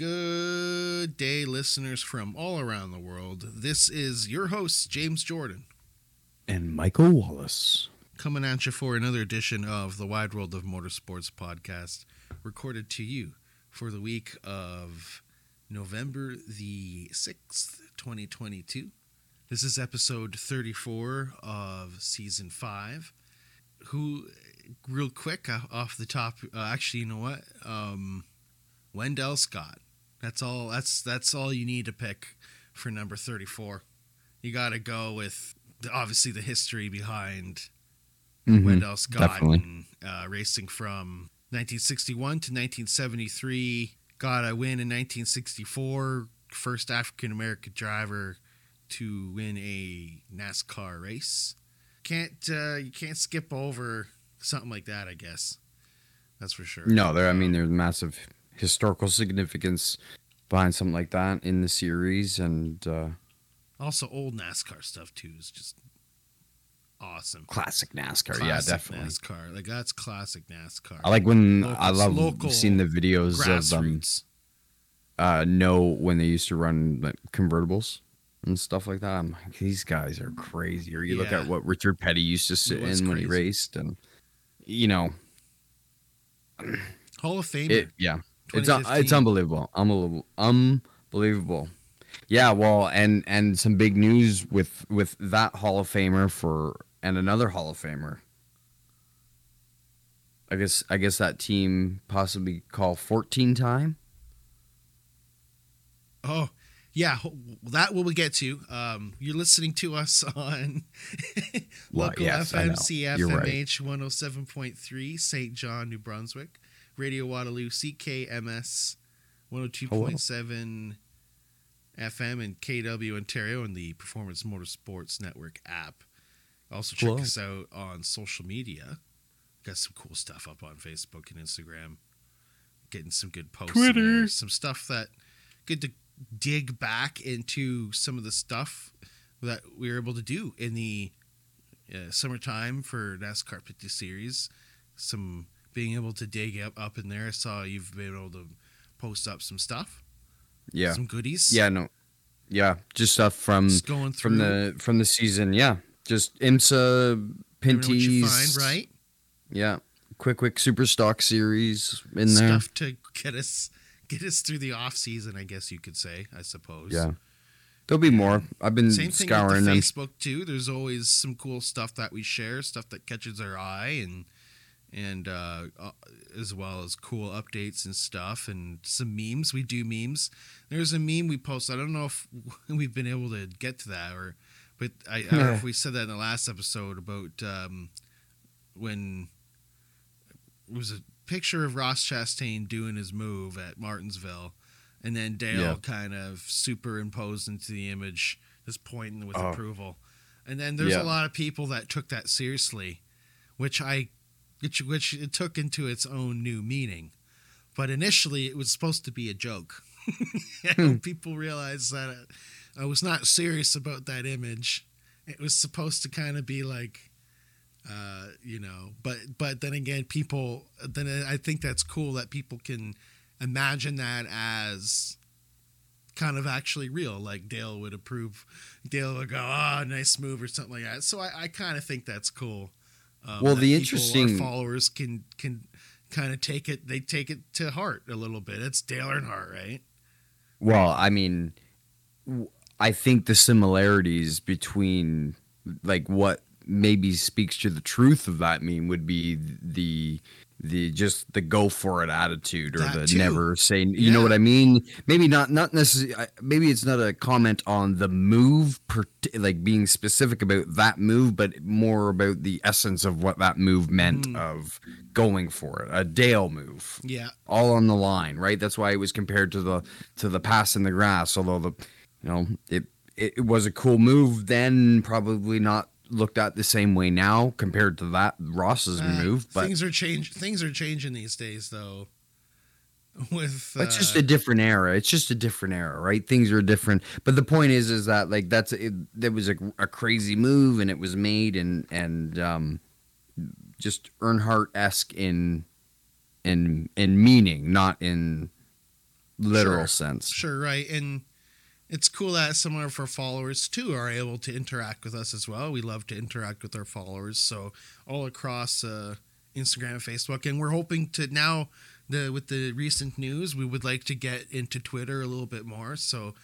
Good day, listeners from all around the world. This is your host, James Jordan, and Michael Wallace. coming at you for another edition of the Wide World of Motorsports podcast, recorded to you for the week of November the 6th, 2022. This is episode 34 of season 5. Who, real quick, uh, off the top, uh, actually, you know what? Um, Wendell Scott. That's all. That's that's all you need to pick for number thirty-four. You got to go with the, obviously the history behind Mhm, Wendell Scott definitely. and, uh, racing from 1961 to 1973. Got a win in 1964. First African American driver to win a NASCAR race. Can't uh, you can't skip over something like that? I guess that's for sure. No, there. I mean, there's massive historical significance behind something like that in the series, and uh, Also, old NASCAR stuff too is just awesome. classic NASCAR. yeah, definitely. NASCAR. Like that's classic NASCAR. I like when I love local seeing the videos of um, grassroots. uh, no when they used to run like, convertibles and stuff like that. I'm like, these guys are crazy. Or you look at what Richard Petty used to sit in when he raced, and you know, Hall of Famer. it yeah, it's un- it's unbelievable, unbelievable, unbelievable. Yeah, well, and and some big news with with that Hall of Famer for and another Hall of Famer. I guess I guess that team possibly call 14 time. Oh, yeah. That will we get to. Um, you're listening to us on Well, local yes, I know. FM You're right. CFMH 107.3 St. John, New Brunswick. Radio Waterloo CKMS 102.7 FM and KW Ontario and the Performance Motorsports Network app. Also check us out on social media. Got some cool stuff up on Facebook and Instagram. Getting some good posts. Twitter. Some stuff that good to dig back into some of the stuff that we were able to do in the uh, summertime for NASCAR 50 Series. Some being able to dig up up in there. I saw you've been able to post up some stuff, Yeah, some goodies. yeah, no, yeah, just stuff from just going through from the from the season. Yeah, just IMSA never know what you Pinty's. find, right? Yeah, quick, quick super stock series in there. Stuff to get us get us through the off season, I guess you could say. I suppose. Yeah, there'll be more. I've been Same thing scouring with the them. Facebook too. There's always some cool stuff that we share, stuff that catches our eye, and and uh, uh, as well as cool updates and stuff, and some memes. We do memes. There's a meme we post. I don't know if we've been able to get to that, or but I, I don't know if we said that in the last episode about um, when it was a picture of Ross Chastain doing his move at Martinsville, and then Dale Yeah. kind of superimposed into the image, just pointing with Oh. approval. And then there's Yeah. a lot of people that took that seriously, which I, which which it took into its own new meaning. But initially, it was supposed to be a joke. And hmm. people realized that uh, I was not serious about that image. It was supposed to kind of be like, uh, you know, but but then again, people. Then I think that's cool that people can imagine that as kind of actually real. Like Dale would approve. Dale would go, "Oh, nice move" or something like that. So I, I kind of think that's cool. Um, Well, the interesting- followers can can kind of take it. They take it to heart a little bit. It's Dale Earnhardt, right? Well, I mean, I think the similarities between like what maybe speaks to the truth of that meme would be the the just the go for it attitude or That the too. never say you know what I mean maybe not not necessarily maybe it's not a comment on the move per, like being specific about that move but more about the essence of what that move meant Mhm. of going for it a Dale move Yeah, all on the line, right? That's why it was compared to the to the pass in the grass. Although the you know it it, it was a cool move then, probably not looked at the same way now compared to that Ross's Uh, move. But things are change. Things are changing these days, though. With It's just uh, a different era. It's just a different era, right? Things are different. But the point is, is that like that's it. There was a, a crazy move, and it was made, and and um, just Earnhardt esque in in in meaning, not in literal Sure. sense. Sure, right. And it's cool that some of our followers too are able to interact with us as well. We love to interact with our followers. So all across uh, Instagram and Facebook. And we're hoping to now the with the recent news, we would like to get into Twitter a little bit more. So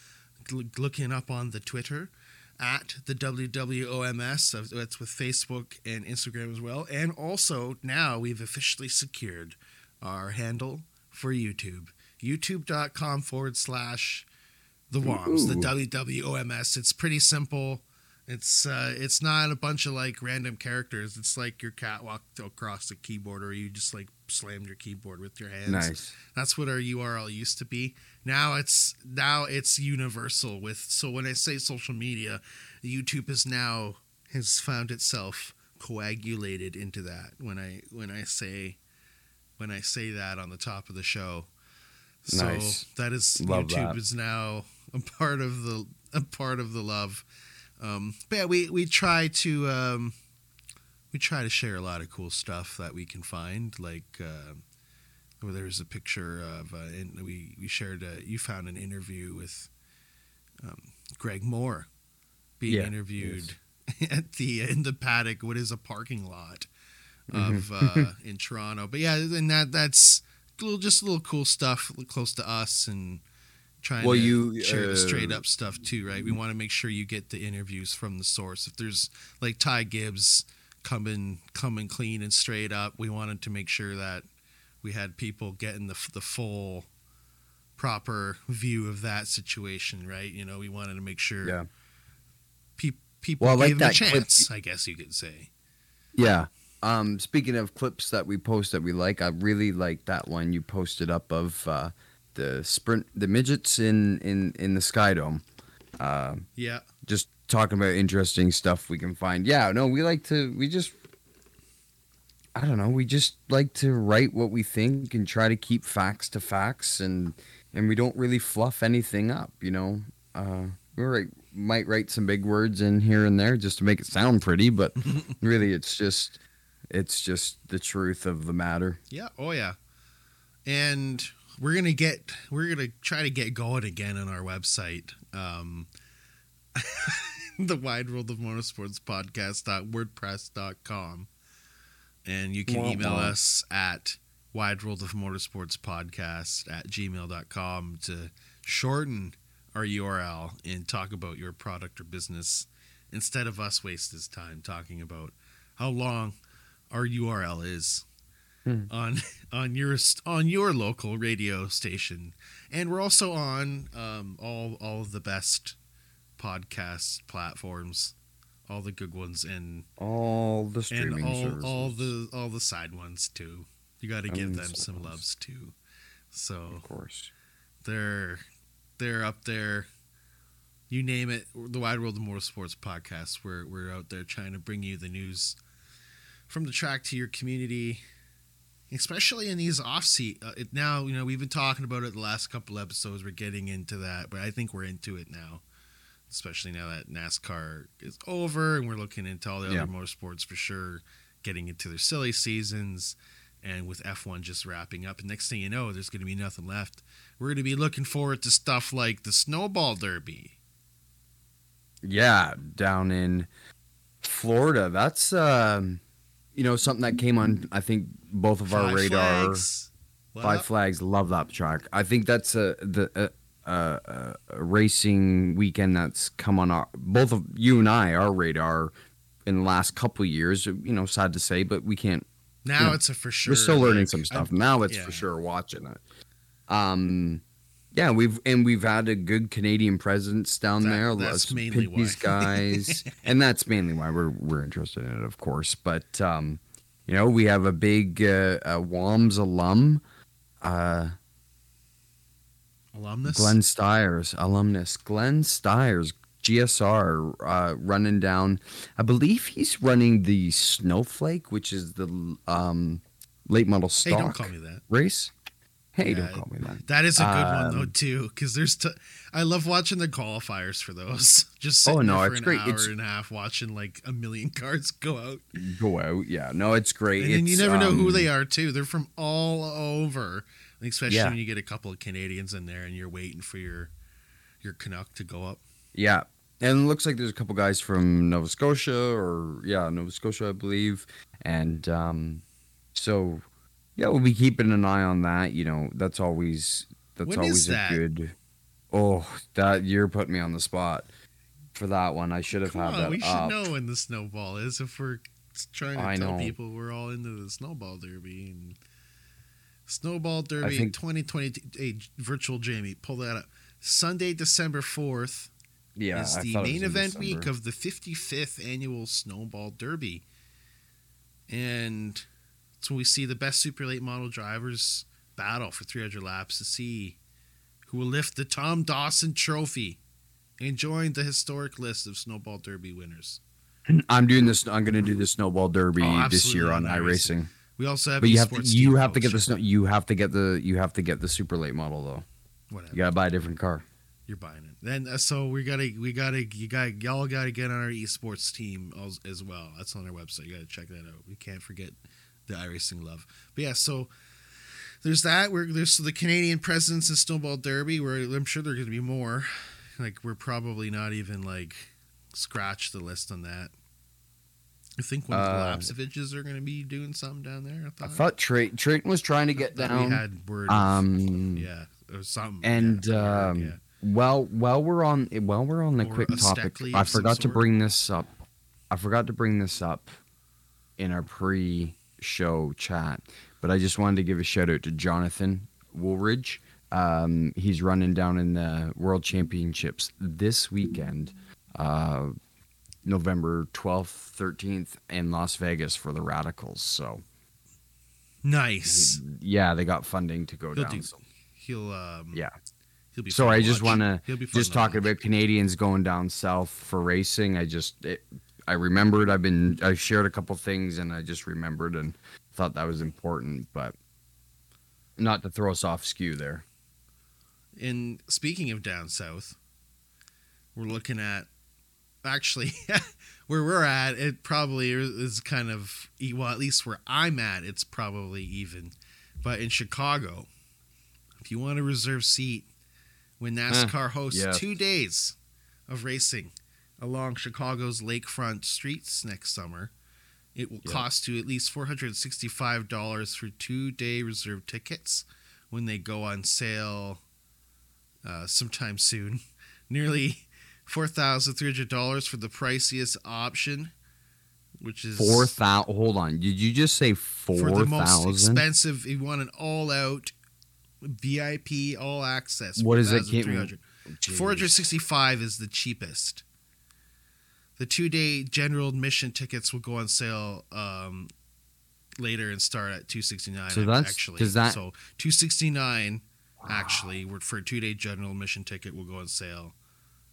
l- looking up on the Twitter at the WWOMS. That's with Facebook and Instagram as well. And also now we've officially secured our handle for YouTube. YouTube.com forward slash the WOMS, the Ooh. WWOMS. It's pretty simple. It's uh, it's not a bunch of like random characters. It's like your cat walked across the keyboard, or you just like slammed your keyboard with your hands. Nice. That's what our URL used to be. Now it's now it's universal with so when I say social media, YouTube is now has found itself coagulated into that when I when I say when I say that on the top of the show. So Nice. that is Love YouTube that. is now a part of the a part of the love. Um, but yeah, we we try to um, we try to share a lot of cool stuff that we can find. Like uh, well, there's a picture of uh, and we we shared. A, you found an interview with um, Greg Moore being Yeah, interviewed at the in the paddock. What is a parking lot of Mm-hmm. uh, in Toronto? But yeah, and that that's little, just a little cool stuff close to us and trying Well, to you, share the uh, straight up stuff too, right? We want to make sure you get the interviews from the source. If there's like Ty Gibbs coming coming clean and straight up, we wanted to make sure that we had people getting the the full proper view of that situation, right? You know, we wanted to make sure Yeah. pe- people Well, I like a that clip chance, I guess you could say. Yeah. Um, speaking of clips that we post that we like, I really like that one you posted up of uh, the sprint, the midgets in in in the Sky Dome. Uh, Yeah. just talking about interesting stuff we can find. Yeah, no, we like to. We just, I don't know. We just like to write what we think and try to keep facts to facts, and and we don't really fluff anything up. You know, uh, we write, might write some big words in here and there just to make it sound pretty, but really, it's just, it's just the truth of the matter. Yeah. Oh yeah. And we're gonna get we're gonna try to get going again on our website. Um, the wide world of motorsports podcast.wordpress.com. And you can email us at wide world of motorsports podcast at gmail.com to shorten our URL and talk about your product or business instead of us waste this time talking about how long our URL is Hmm. on on your on your local radio station, and we're also on um, all all of the best podcast platforms, all the good ones, and All the and streaming all services. all the all the side ones too. You got to give them the some ones. loves too. So of course. they're they're up there. You name it, the Wide World of Motorsports podcast. We're we're out there trying to bring you the news from the track to your community, especially in these off seat. Uh, it now you know we've been talking about it the last couple episodes. We're getting into that, but I think we're into it now, especially now that NASCAR is over and we're looking into all the Yeah. other motorsports for sure, getting into their silly seasons. And with F1 just wrapping up, and next thing you know, there's going to be nothing left we're going to be looking forward to stuff like the Snowball Derby. Yeah, down in Florida. That's um, you know something that came on. I think both of our Five radar. Flags. Five up? Flags. Love that track. I think that's a the uh, uh, uh, a racing weekend that's come on our both of you and I our radar in the last couple of years. You know, sad to say, but we can't. Now Yeah. it's a for sure. We're still learning like, some stuff. I'm- now it's yeah. for sure watching it. Um, yeah, we've and we've had a good Canadian presence down That- there. that's mainly why. guys, and that's mainly why we're we're interested in it, of course. But um, you know, we have a big uh, uh, WAMS alum, uh, alumnus. Glenn Stiers, alumnus Glenn Stiers, GSR, uh, running down. I believe he's running the Snowflake, which is the um, late model hey, stock don't call me that. race. Hey, Yeah, don't call me that. That is a good one though Um, too, because there's. T- I love watching the qualifiers for those. Just Oh, no, it's an great. hour It's- and a half watching like a million cars go out, Go out, yeah. No, it's great. and then you It's, never know who um, they are too. They're from all over. especially Yeah. when you get a couple of Canadians in there and you're waiting for your your Canuck to go up. Yeah. And it looks like there's a couple guys from Nova Scotia or yeah, Nova Scotia I believe. And um so yeah, we'll be keeping an eye on that, you know. That's always that's When always that? a good Oh, that you're putting me on the spot for that one. I should have Come had on, that we should up. know when the snowball is if we're trying to I tell know. people we're all into the snowball derby and snowball derby think- 2020 hey, virtual Jamie pull that up Sunday December 4th Yeah, is I the thought it main event week of the 55th annual snowball derby and it's when we see the best super late model drivers battle for 300 laps to see who will lift the Tom Dawson trophy and join the historic list of snowball derby winners I'm doing this I'm gonna do the snowball derby Oh, this year on iRacing. iRacing. we also have But you have to you have to get the snow you have to get the you have to get the super late model though. whatever You gotta buy a different car. you're buying it. Then uh, so we gotta we gotta you got y'all gotta get on our esports team as, as well. That's on our website. You gotta check that out. We can't forget the iRacing love. But yeah, so there's that. We're there's the Canadian Presidents and Snowball Derby. Where I'm sure there are gonna be more. Like we're probably not even like scratch the list on that. I think one of the Uh, Lapceviches are gonna be doing something down there. I I thought, thought Tra- Treyten was trying to get down. We had word. of- um yeah, or something. and, yeah, um, yeah. Well, while we're on while we're on the Or quick topic, I forgot to bring this up. I forgot to bring this up in our pre-show chat, but I just wanted to give a shout out to Jonathan Woolridge. Um, he's running down in the World Championships this weekend, uh, November twelfth, thirteenth, in Las Vegas for the Radicals. So nice. yeah, they got funding to go He'll down. do- So, He'll um Yeah. He'll be Sorry, I just be fun just to talking about Canadians going down south for racing. I just it, I remembered I've been I shared a couple things and I just remembered and thought that was important, but not to throw us off skew there. And speaking of down south, we're looking at actually where we're at. It probably is kind of well, at least where I'm at, it's probably even. But in Chicago, if you want a reserve seat when NASCAR hosts yes. two days of racing along Chicago's lakefront streets next summer, it will Yep. cost you at least $465 for two day reserve tickets when they go on sale uh, sometime soon. Nearly $4,300 for the priciest option, which is Four thousand. Hold on, did you just say 4000 for the most expensive. You want an all out VIP all access. What is it? 4,300. 465 is the cheapest. The two day general admission tickets will go on sale um, later and start at 269 So that's- actually. does that- so 269 actually for a two day general admission ticket will go on sale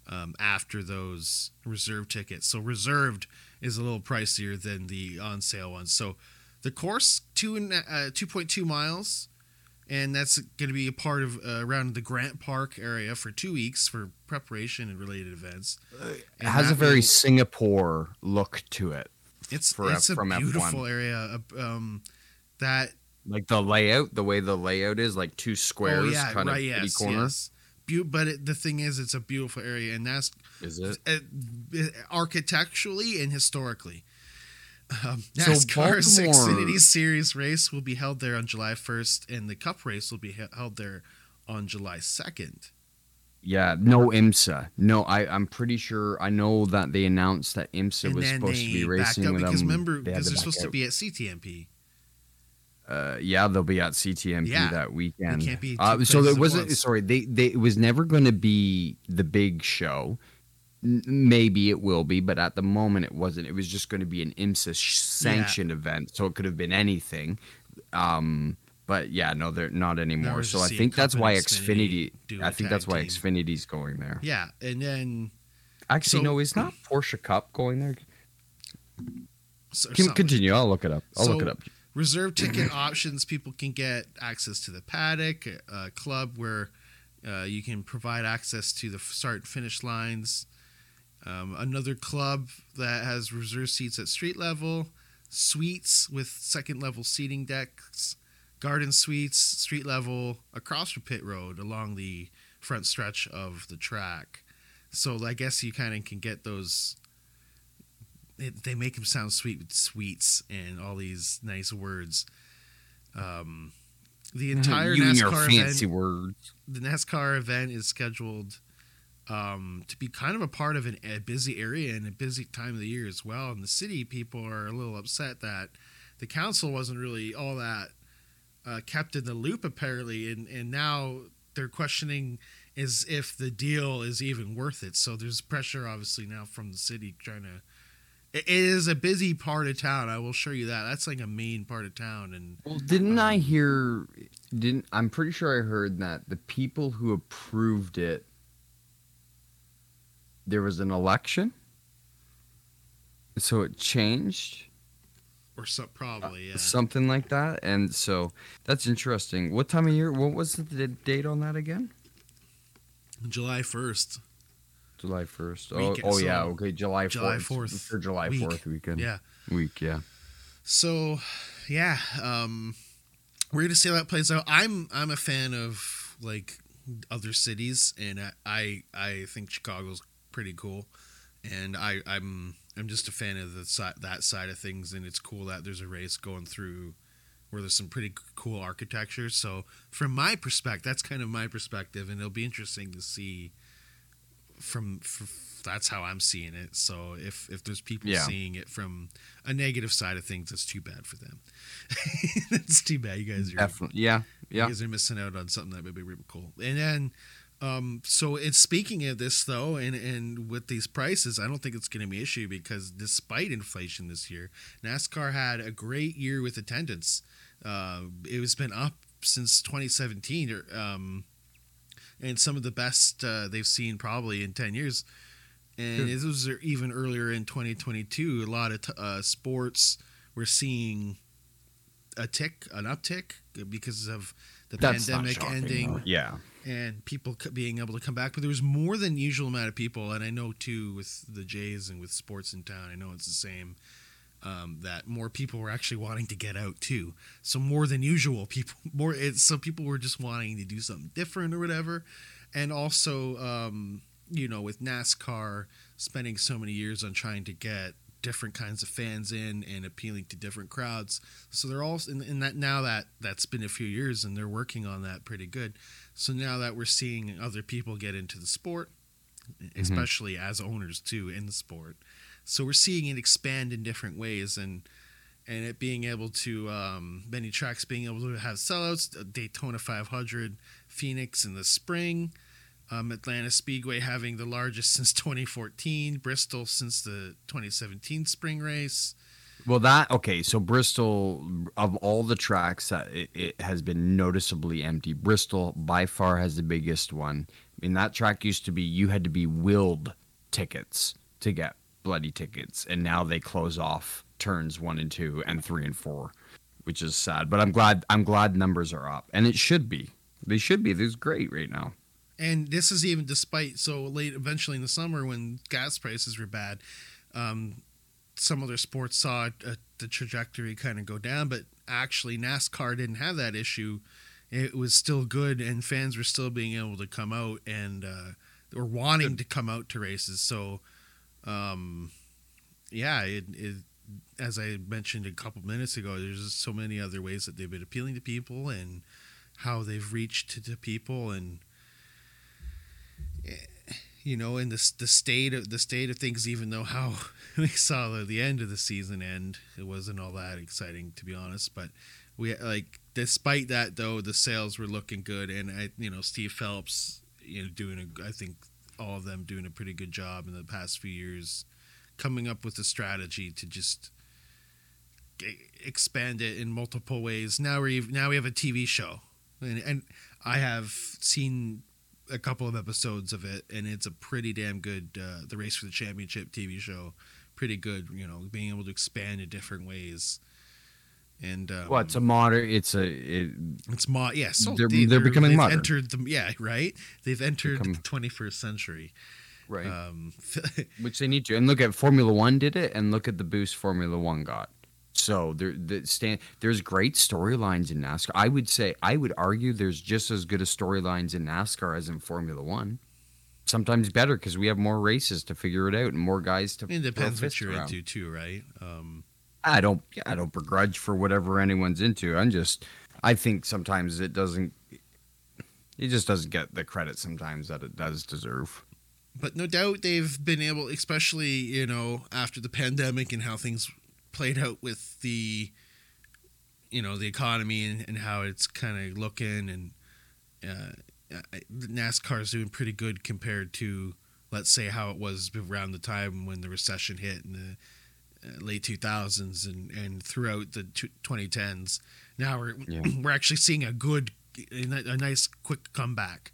um, after those reserve tickets. So reserved is a little pricier than the on sale ones. So the course two and uh, 2.2 miles and that's going to be a part of uh, around the Grant Park area for two weeks for preparation and related events. It And has a very will- Singapore look to it, it's for- it's a from F1. beautiful area. uh, Um, that like the layout, the way the layout is, like two squares, oh yeah, kind right, of yes, corner. yes. Beau- but it, the thing is, it's a beautiful area, and that's Is it? uh, architecturally and historically. Um, So NASCAR's Baltimore- Xfinity Series race will be held there on July 1st, and the Cup race will be held there on July 2nd. Yeah, no IMSA. No, I I'm pretty sure. I know that they announced that IMSA and was supposed to be racing out with because them. remember they because they're supposed to be at CTMP. Uh, yeah, they'll be at CTMP Yeah, that weekend. can't be uh, so it wasn't. Sorry, they they it was never going to be the big show. Maybe it will be, but at the moment it wasn't. It was just going to be an IMSA sanctioned event, so it could have been anything. Um, but yeah, no, they're not anymore. So I think that's why Xfinity Xfinity. I think that's why team. Xfinity's going there. Yeah, and then Actually, So- no, it's not Porsche Cup going there. so, Can, continue. I'll look it up. I'll look it up. reserve ticket options people can get access to the paddock a club where uh, you can provide access to the start and finish lines um, another club that has reserve seats at street level suites with second level seating decks garden suites, street level, across from pit road along the front stretch of the track. So I guess you kind of can get those. It, they make them sound sweet with sweets and all these nice words. Um, the entire you NASCAR fancy event, words. the NASCAR event is scheduled um, to be kind of a part of an, a busy area and a busy time of the year as well. And the city people are a little upset that the council wasn't really all that uh, kept in the loop apparently, and and now they're questioning is if the deal is even worth it. So there's pressure obviously now from the city trying to. It is a busy part of town. I will show you that. That's like a main part of town, and Well, didn't I Um, hear? Didn't I'm pretty sure I heard that the people who approved it, there was an election, so it changed or so, probably yeah. something like that, and so that's interesting. What time of year? What was the date on that again? July first. July first. Oh, oh yeah. Okay, July July 4th. 4th for July week. Fourth weekend. Yeah. week. Yeah. So, yeah, um, we're gonna see how that plays out. I'm I'm a fan of like other cities, and I I, I think Chicago's pretty cool, and I I'm I'm just a fan of the side that side of things, and it's cool that there's a race going through where there's some pretty cool architecture. So, from my perspective, that's kind of my perspective, and it'll be interesting to see from. from that's how I'm seeing it. So if if there's people Yeah. seeing it from a negative side of things, it's too bad for them. it's too bad. You guys are Definitely. Yeah. Yeah. you guys are missing out on something that would be really cool. And then, um, so it's speaking of this though, and and with these prices, I don't think it's going to be an issue because despite inflation this year, NASCAR had a great year with attendance. Uh, it has been up since 2017, or, um, and some of the best uh, they've seen probably in 10 years. And Sure. this was even earlier in 2022. A lot of t- uh, sports we're seeing a tick, an uptick because of the That's pandemic shocking, ending though. Yeah. And people being able to come back. But there was more than usual amount of people, and I know too with the Jays and with sports in town. I know it's the same. Um, that more people were actually wanting to get out too. So more than usual, people more. It's so people were just wanting to do something different or whatever, and also um, you know with NASCAR spending so many years on trying to get different kinds of fans in and appealing to different crowds. So they're all in, in that now that that's been a few years and they're working on that pretty good. So now that we're seeing other people get into the sport, especially as owners too in the sport, so we're seeing it expand in different ways and and it being able to um, many tracks being able to have sellouts. uh, Daytona 500, Phoenix in the spring. Um, Atlanta Speedway having the largest since 2014, Bristol since the 2017 spring race. Well, that okay. So Bristol, of all the tracks that it, it has been noticeably empty, Bristol by far has the biggest one. I mean, that track used to be you had to be willed tickets to get bloody tickets, and now they close off turns one and two and three and four, which is sad. But I'm glad I'm glad numbers are up, and it should be. They should be. This is great right now. and this is even despite so late eventually in the summer when gas prices were bad um, some other sports saw uh, the trajectory kind of go down but actually nascar didn't have that issue. It was still good and fans were still being able to come out and uh, wanting to come out to races. So um, yeah it, it as i mentioned a couple minutes ago there's so many other ways that they've been appealing to people and how they've reached to people and you know, in the the state of the state of things, even though how we saw the, the end of the season end, it wasn't all that exciting to be honest. But we like, despite that though, the sales were looking good, and I, you know, Steve Phelps, you know, doing a, I think all of them doing a pretty good job in the past few years, coming up with a strategy to just expand it in multiple ways. Now we now we have a TV show, and, and I have seen a couple of episodes of it, and it's a pretty damn good. Uh, the race for the championship TV show, pretty good. You know, being able to expand in different ways. And um, Well, it's a modern. It's a. It, it's mo- yeah, so They're- they, they're becoming they've modern. Entered the yeah right. They've entered Become- the 21st century. right. Um, Which they need to. And look at Formula One did it, and look at the boost Formula One got. So there, the stand, there's great storylines in NASCAR. I would say, I would argue, there's just as good a storylines in NASCAR as in Formula One. Sometimes better because we have more races to figure it out and more guys to. It depends what you're around. into too, right? Um, I don't, I don't begrudge for whatever anyone's into. I'm just, I think sometimes it doesn't. It just doesn't get the credit sometimes that it does deserve. but no doubt they've been able, especially you know after the pandemic and how things played out with the, you know, the economy and, and how it's kind of looking, and uh, I- NASCAR's doing pretty good compared to, let's say, how it was around the time when the recession hit in the uh, late 2000s and and throughout the tw- 2010s. Now we're Yeah. we're actually seeing a good, a a nice quick comeback,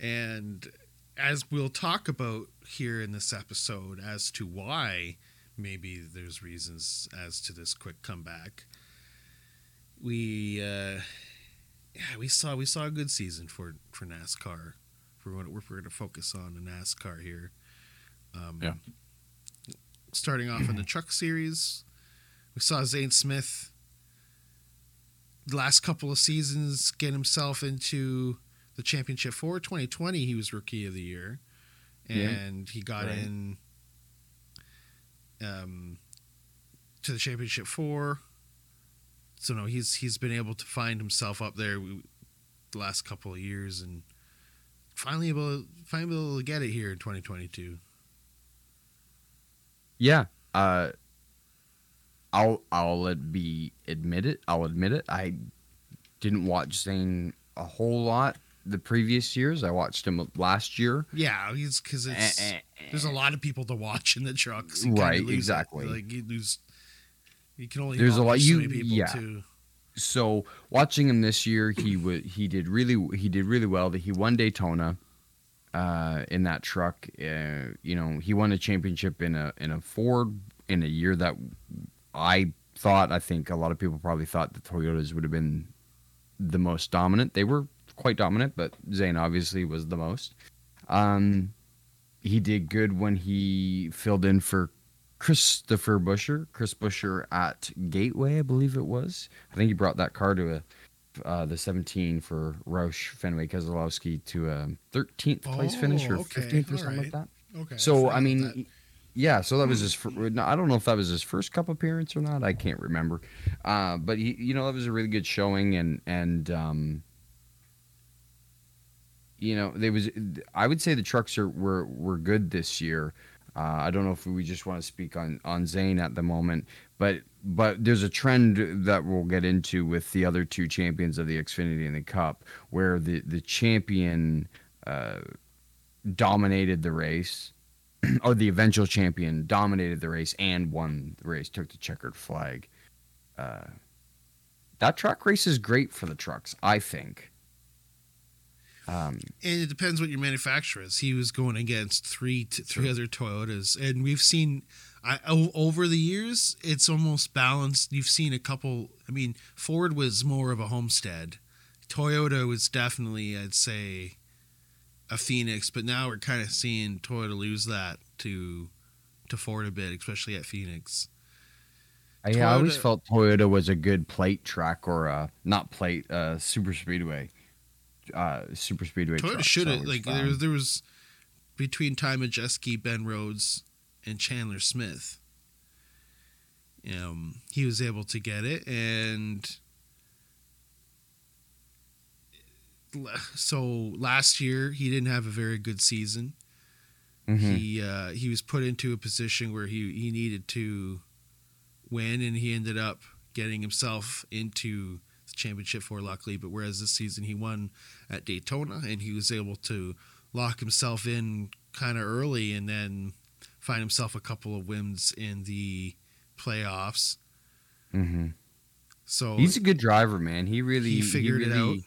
and as we'll talk about here in this episode as to why maybe there's reasons as to this quick comeback we uh yeah we saw we saw a good season for for nascar if we're going to, we're going to focus on the nascar here um Yeah. starting off in the truck series we saw zane smith the last couple of seasons get himself into the championship for 2020 he was rookie of the year Yeah. and he got Right. in um to the championship four so no he's he's been able to find himself up there the last couple of years and finally able finally able to get it here in 2022 Yeah. Uh I'll I'll ad- be admit it. I'll admit it. I didn't watch Zane a whole lot the previous years. I watched him last year. yeah he's because it's Eh, eh, there's a lot of people to watch in the trucks You Right, kinda it. exactly. like you lose you can only There's a lot- so you- many people yeah. too so watching him this year, he would he did really he did really well. That He won Daytona uh, in that truck. Uh, you know, he won a championship in a in a Ford in a year that I thought. I think a lot of people probably thought the Toyotas would have been the most dominant. They were quite dominant, but Zane obviously was the most. Um, he did good when he filled in for Christopher Buescher, Chris Buescher at Gateway, I believe it was. I think he brought that car to a uh, the 17 for Roush Fenway Keselowski to a 13th place finish or Oh, okay, 15th or something alright. like that. okay So forgot I mean, that. yeah. So that was his. Fir- I don't know if that was his first cup appearance or not. I can't remember. Uh, but he, you know, that was a really good showing, and and um, you know, there was. I would say the trucks are were were good this year. Uh, I don't know if we just want to speak on on Zane at the moment, but but there's a trend that we'll get into with the other two champions of the Xfinity and the Cup, where the the champion uh, dominated the race, or the eventual champion dominated the race and won the race, took the checkered flag. Uh, that truck race is great for the trucks, I think. Um, and it depends what your manufacturer is. He was going against three t- three other Toyotas, and we've seen I, o- over the years it's almost balanced. You've seen a couple. I mean, Ford was more of a homestead. Toyota was definitely, I'd say, a Phoenix, but now we're kind of seeing Toyota lose that to to Ford a bit, especially at Phoenix. Yeah, I always felt Toyota was a good plate track or uh not plate, uh super speedway. Uh super speedway Toyota should have like there was there was between Ty Majeski, Ben Rhodes, and Chandler Smith. Um, he was able to get it, and so last year he didn't have a very good season. Mhm. He uh, he was put into a position where he he needed to win, and he ended up getting himself into the championship for luckily. But whereas this season he won at Daytona, and he was able to lock himself in kind of early, and then find himself a couple of wins in the playoffs. Mhm. So He's a good driver, man. He really he figured it really- out.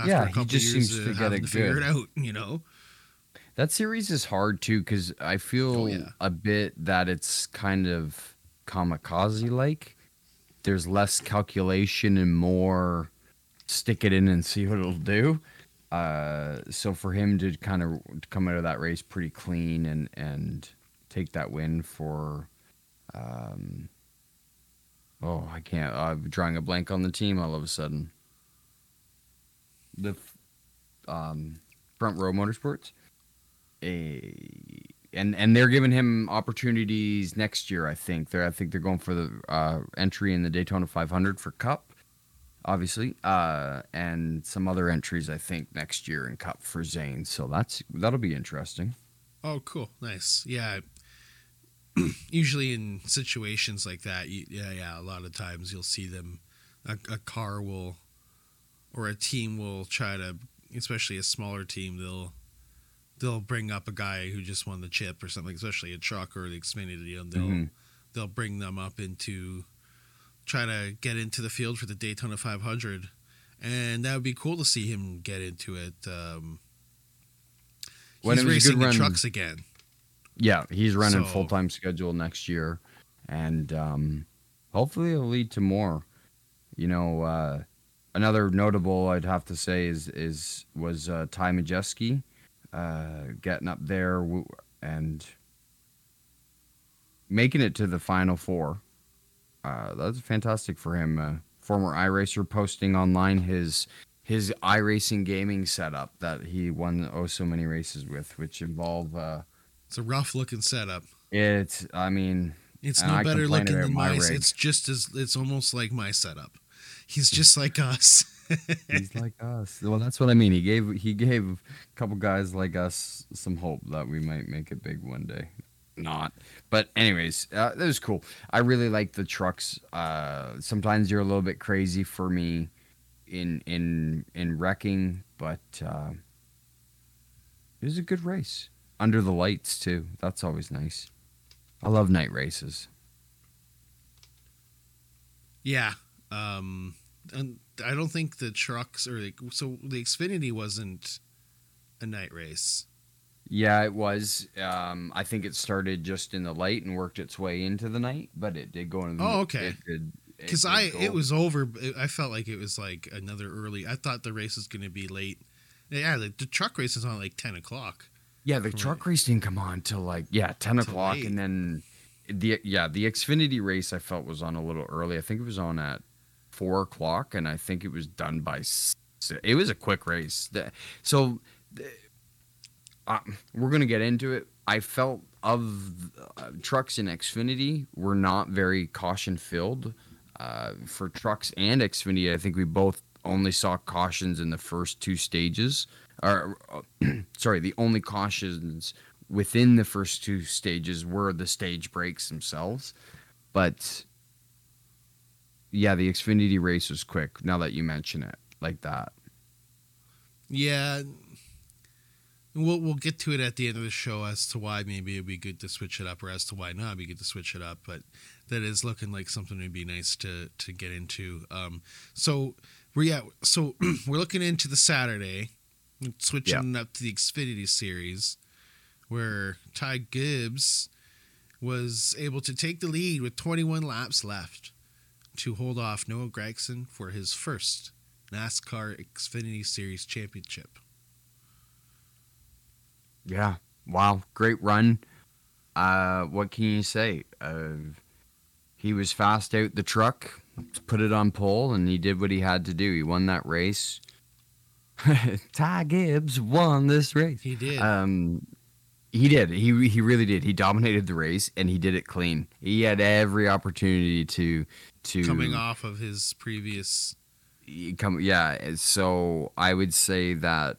After yeah, a he just years seems to get it to figure good. it out. You know, That series is hard too because I feel Oh, yeah. a bit that it's kind of kamikaze like. There's less calculation and more stick it in and see what it'll do. Uh, so for him to kind of come out of that race pretty clean and and take that win for um, Oh, I can't. I'm drawing a blank on the team all of a sudden. The um, front row motorsports. A and and they're giving him opportunities next year. I think they're I think they're going for the uh, entry in the Daytona 500 for Cup, obviously, uh, and some other entries I think next year in Cup for Zane. So that's that'll be interesting. Oh, cool, nice. Yeah. Usually in situations like that, you, yeah, yeah. A lot of times you'll see them. A, a car will, or a team will try to, especially a smaller team, they'll they'll bring up a guy who just won the chip or something, especially a truck or the Xfinity, and they'll Mhm. they'll bring them up into try to get into the field for the Daytona 500, and that would be cool to see him get into it. Um, When he's racing run- trucks again. Yeah, he's running So- full time schedule next year, and um, hopefully it'll lead to more. You know, uh, another notable I'd have to say is is was uh, Ty Majeski uh, getting up there and making it to the final four. Uh, that's fantastic for him. Uh, former iRacer posting online his his iRacing gaming setup that he won oh so many races with, which involve. Uh, It's a rough looking setup. it's, I mean, It's no I better looking than my my. It's just as. It's almost like my setup. He's just like us. He's like us. Well, that's what I mean. He gave he gave a couple guys like us some hope that we might make it big one day. Not, but anyways, uh, that was cool. I really like the trucks. Uh, sometimes you're a little bit crazy for me in in in wrecking, but uh, it was a good race under the lights too. That's always nice. I love night races. yeah. Um. And I don't think the trucks or like so the Xfinity wasn't a night race. Yeah, it was. Um, I think it started just in the light and worked its way into the night, but it did go into. The, Oh, okay. it did- it Because I go- it was over. I felt like it was like another early. I thought the race was going to be late. Yeah, the, the truck race is on like ten o'clock. Yeah, the Right. truck race didn't come on till like yeah ten Till o'clock, late. and then the yeah the Xfinity race I felt was on a little early. I think it was on at four o'clock, and I think it was done by. s- It was a quick race. So uh, we're gonna get into it. I felt of uh, trucks in Xfinity were not very caution filled. Uh, for trucks and Xfinity, I think we both only saw cautions in the first two stages. Or uh, sorry, the only cautions within the first two stages were the stage breaks themselves. But yeah, the Xfinity race was quick. Now that you mention it like that, Yeah. We'll we'll get to it at the end of the show as to why maybe it'd be good to switch it up or as to why not it'd be good to switch it up. But that is looking like something would be nice to to get into. Um so we're yeah, so we're looking into the Saturday, switching up to the Xfinity series, where Ty Gibbs was able to take the lead with 21 laps left to hold off Noah Gragson for his first NASCAR Xfinity Series championship. yeah, wow, great run. Uh, what can you say? Uh, he was fast out the truck, put it on pole, and he did what he had to do. He won that race. Ty Gibbs won this race. He did. Um, he did. He he really did. He dominated the race, and he did it clean. He had every opportunity to to coming off of his previous come. Yeah. So I would say that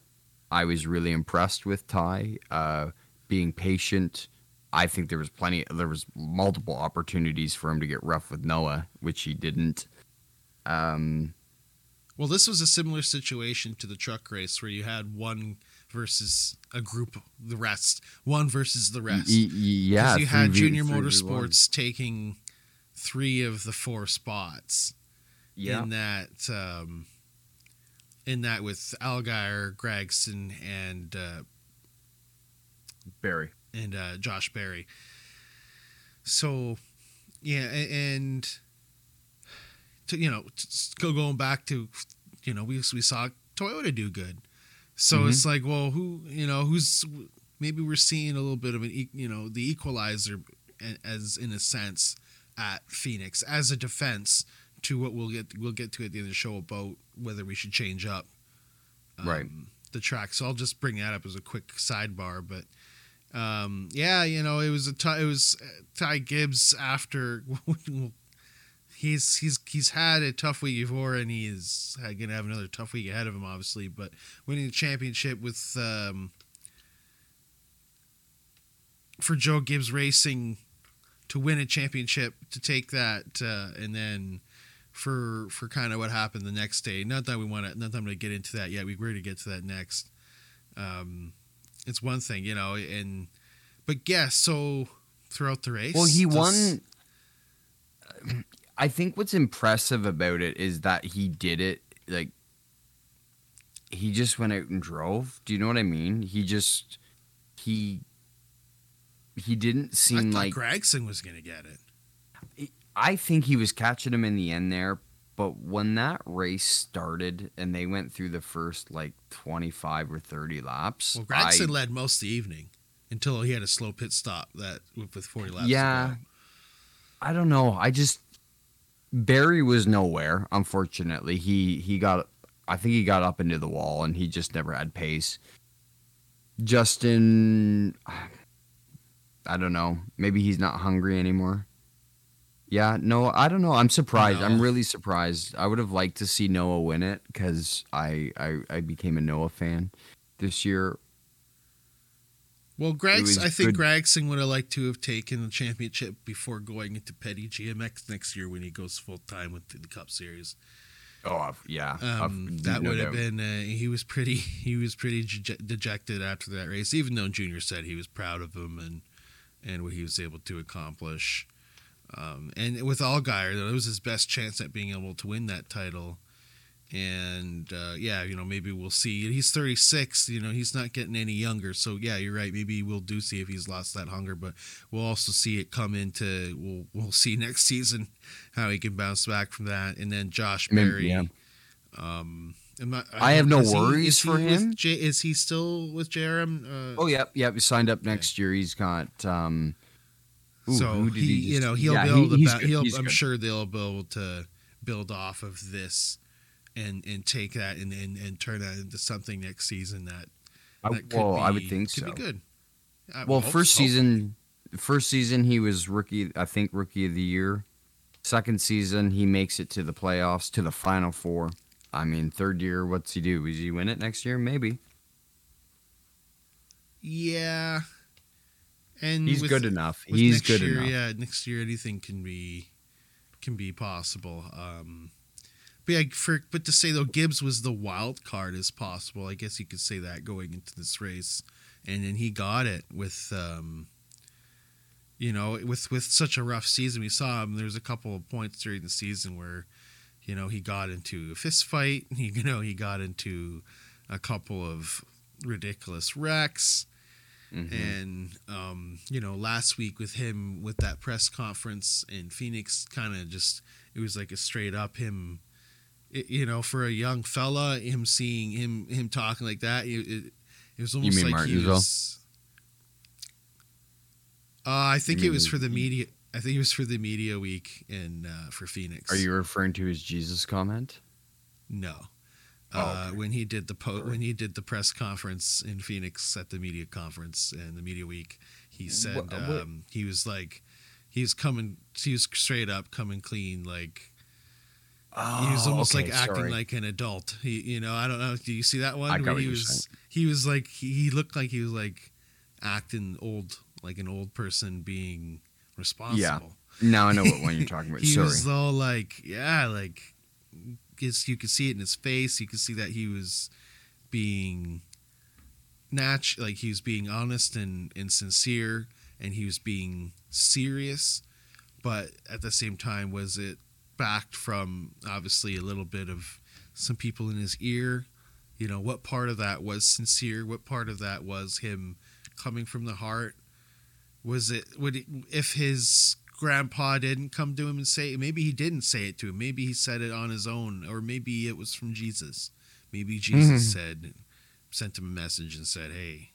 I was really impressed with Ty, uh, being patient. I think there was plenty. There was multiple opportunities for him to get rough with Noah, which he didn't. Um, well this was a similar situation to the truck race where you had one versus a group the rest one versus the rest y- y- yeah. you had v- JR motorsports taking three of the four spots Yeah. in that um in that with Allgaier, Gragson and uh Berry. and uh, Josh Berry. So, yeah, and to you know, to go going back to, you know, we we saw Toyota do good. So Mhm. it's like, well, who you know, who's maybe we're seeing a little bit of an you know the equalizer as in a sense at Phoenix as a defense to what we'll get we'll get to at the end of the show about whether we should change up um, Right. the track. So I'll just bring that up as a quick sidebar, but um, yeah, you know, it was a t- it was uh, Ty Gibbs after he's he's he's had a tough week before, and he is going to have another tough week ahead of him, obviously. But winning the championship with um, for Joe Gibbs Racing to win a championship to take that, uh, and then for for kind of what happened the next day. Not that we want to, not that I'm going to get into that yet. We we're going to get to that next. Um, it's one thing, you know, and but yeah, so throughout the race, Well, he won. I think what's impressive about it is that he did it like he just went out and drove. Do you know what I mean? He just he he didn't seem like Gragson was going to get it. I think he was catching him in the end there, but when that race started and they went through the first like 25 or 30 laps, Well, Gragson I- led most of the evening until he had a slow pit stop that with 40 laps. Yeah. go. I don't know. I just Berry was nowhere. Unfortunately, he he got. I think he got up into the wall, and he just never had pace. Justin, I don't know. Maybe he's not hungry anymore. Yeah, no, I don't know. I'm surprised. I'm really surprised. I would have liked to see Noah win it because I, I I became a Noah fan this year. Well, Greg's. I think good. Gragson would have liked to have taken the championship before going into Petty GMX next year when he goes full time with the Cup Series. Oh yeah, Um, that would have been. Uh, he was pretty. He was pretty dejected after that race, even though Junior said he was proud of him and and what he was able to accomplish. Um, and with Allgaier, that was his best chance at being able to win that title. And uh, yeah, you know, maybe we'll see. He's 36. You know, he's not getting any younger. So yeah, you're right. Maybe we'll do see if he's lost that hunger, but we'll also see it come into. We'll we'll see next season how he can bounce back from that. And then Josh I mean, Berry. yeah. Um, I, I have no worries he for him. J, is he still with JRM? Uh, Oh yeah, yeah. He signed up next year. He's got. um ooh, so did he, just- you know, he'll Yeah, be he- able to. he's ba- he'll, I'm good. sure they'll be able to build off of this, and and take that and and, and turn that into something next season that. I, that could well, I would think could so. Be good. I Well, first so. season, first season he was rookie. I think rookie of the year. Second season he makes it to the playoffs, to the final four. I mean, third year, what's he do? Does he win it next year? Maybe. Yeah. And He's with- good enough. He's good year, enough. Yeah, next year anything can be can be possible. Um, but yeah, for but to say though Gibbs was the wild card as possible. I guess you could say that going into this race, and then he got it with. Um, you know, with with such a rough season, we saw him. There's a couple of points during the season where, you know, he got into a fist fight. He, you know, he got into a couple of ridiculous wrecks. Mhm. And um, you know, last week with him with that press conference in Phoenix, kind of just it was like a straight up him. You know, for a young fella, him seeing him him talking like that, it, it, it was almost like he Martinsville? was. Uh, I think it was for the media. I think it was for the media week in uh, for Phoenix. Are you referring to his Jesus comment? No. Oh, Uh, okay. when he did the po- when he did the press conference in Phoenix at the media conference and the media week, he said Wha- what- um, he was like he was coming he was straight up coming clean like Oh, he was oh, almost okay, like acting sorry. like an adult. He you know I don't know. Do you see that one? I got where what he you're was he was like he, looked like he was like acting old like an old person being responsible. Yeah. Now I know what one you're talking about. he sorry. was all like, yeah, like, you could see it in his face. You could see that he was being nat- like he was being honest and, and sincere, and he was being serious. But at the same time, was it backed from obviously a little bit of some people in his ear? You know, what part of that was sincere? What part of that was him coming from the heart? Was it would it, if his grandpa didn't come to him and say maybe he didn't say it to him maybe he said it on his own or maybe it was from jesus maybe jesus said sent him a message and said hey